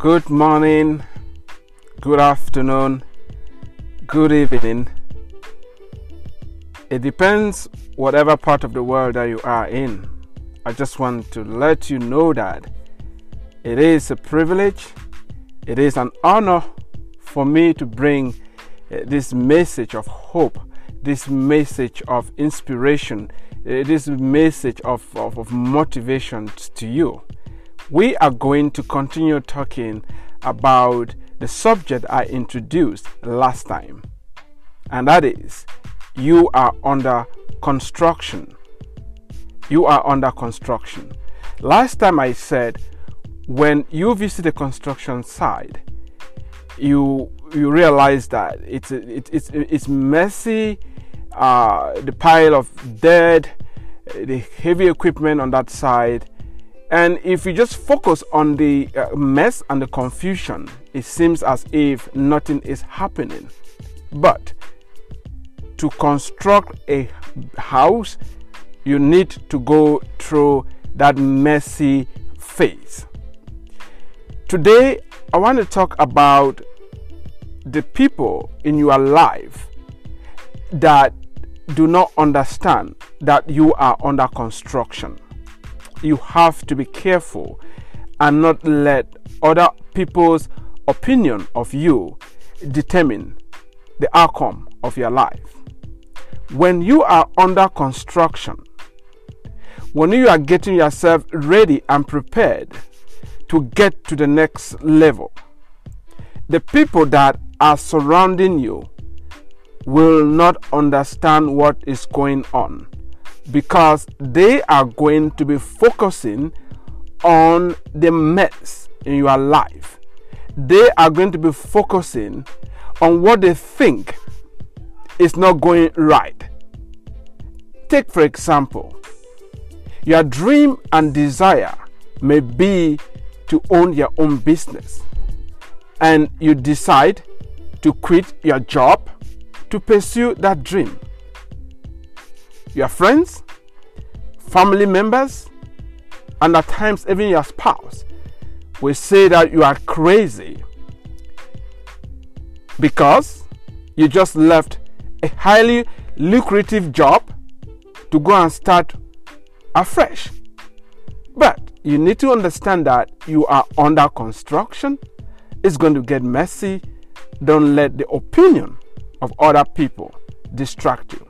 Good morning, good afternoon, good evening. It depends whatever part of the world that you are in. I just want to let you know that it is a privilege, it is an honor for me to bring uh, this message of hope, this message of inspiration, uh, this message of, of, of motivation to you we are going to continue talking about the subject I introduced last time, and that is you are under construction. You are under construction. Last time I said when you visit a construction site, you you realize that it's it's it's messy. Uh, the pile of dirt, the heavy equipment on that side, and if you just focus on the uh, mess and the confusion, it seems as if nothing is happening. But to construct a house, you need to go through that messy phase. Today, I want to talk about the people in your life that do not understand that you are under construction you have to be careful and not let other people's opinion of you determine the outcome of your life. When you are under construction, when you are getting yourself ready and prepared to get to the next level, the people that are surrounding you will not understand what is going on because they are going to be focusing on the mess in your life. They are going to be focusing on what they think is not going right. Take, for example, your dream and desire may be to own your own business, and you decide to quit your job to pursue that dream your friends, family members, and at times even your spouse will say that you are crazy because you just left a highly lucrative job to go and start afresh. But you need to understand that you are under construction. It's going to get messy. Don't let the opinion of other people distract you.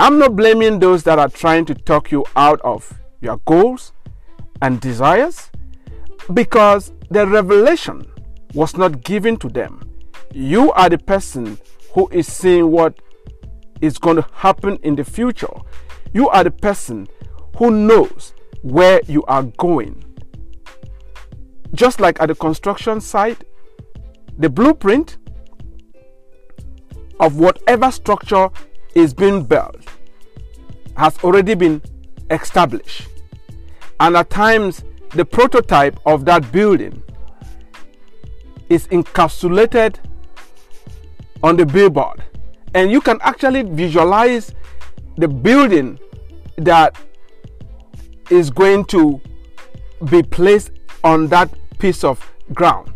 I'm not blaming those that are trying to talk you out of your goals and desires because the revelation was not given to them. You are the person who is seeing what is going to happen in the future. You are the person who knows where you are going. Just like at the construction site, the blueprint of whatever structure is being built has already been established. And at times, the prototype of that building is encapsulated on the billboard. And you can actually visualize the building that is going to be placed on that piece of ground.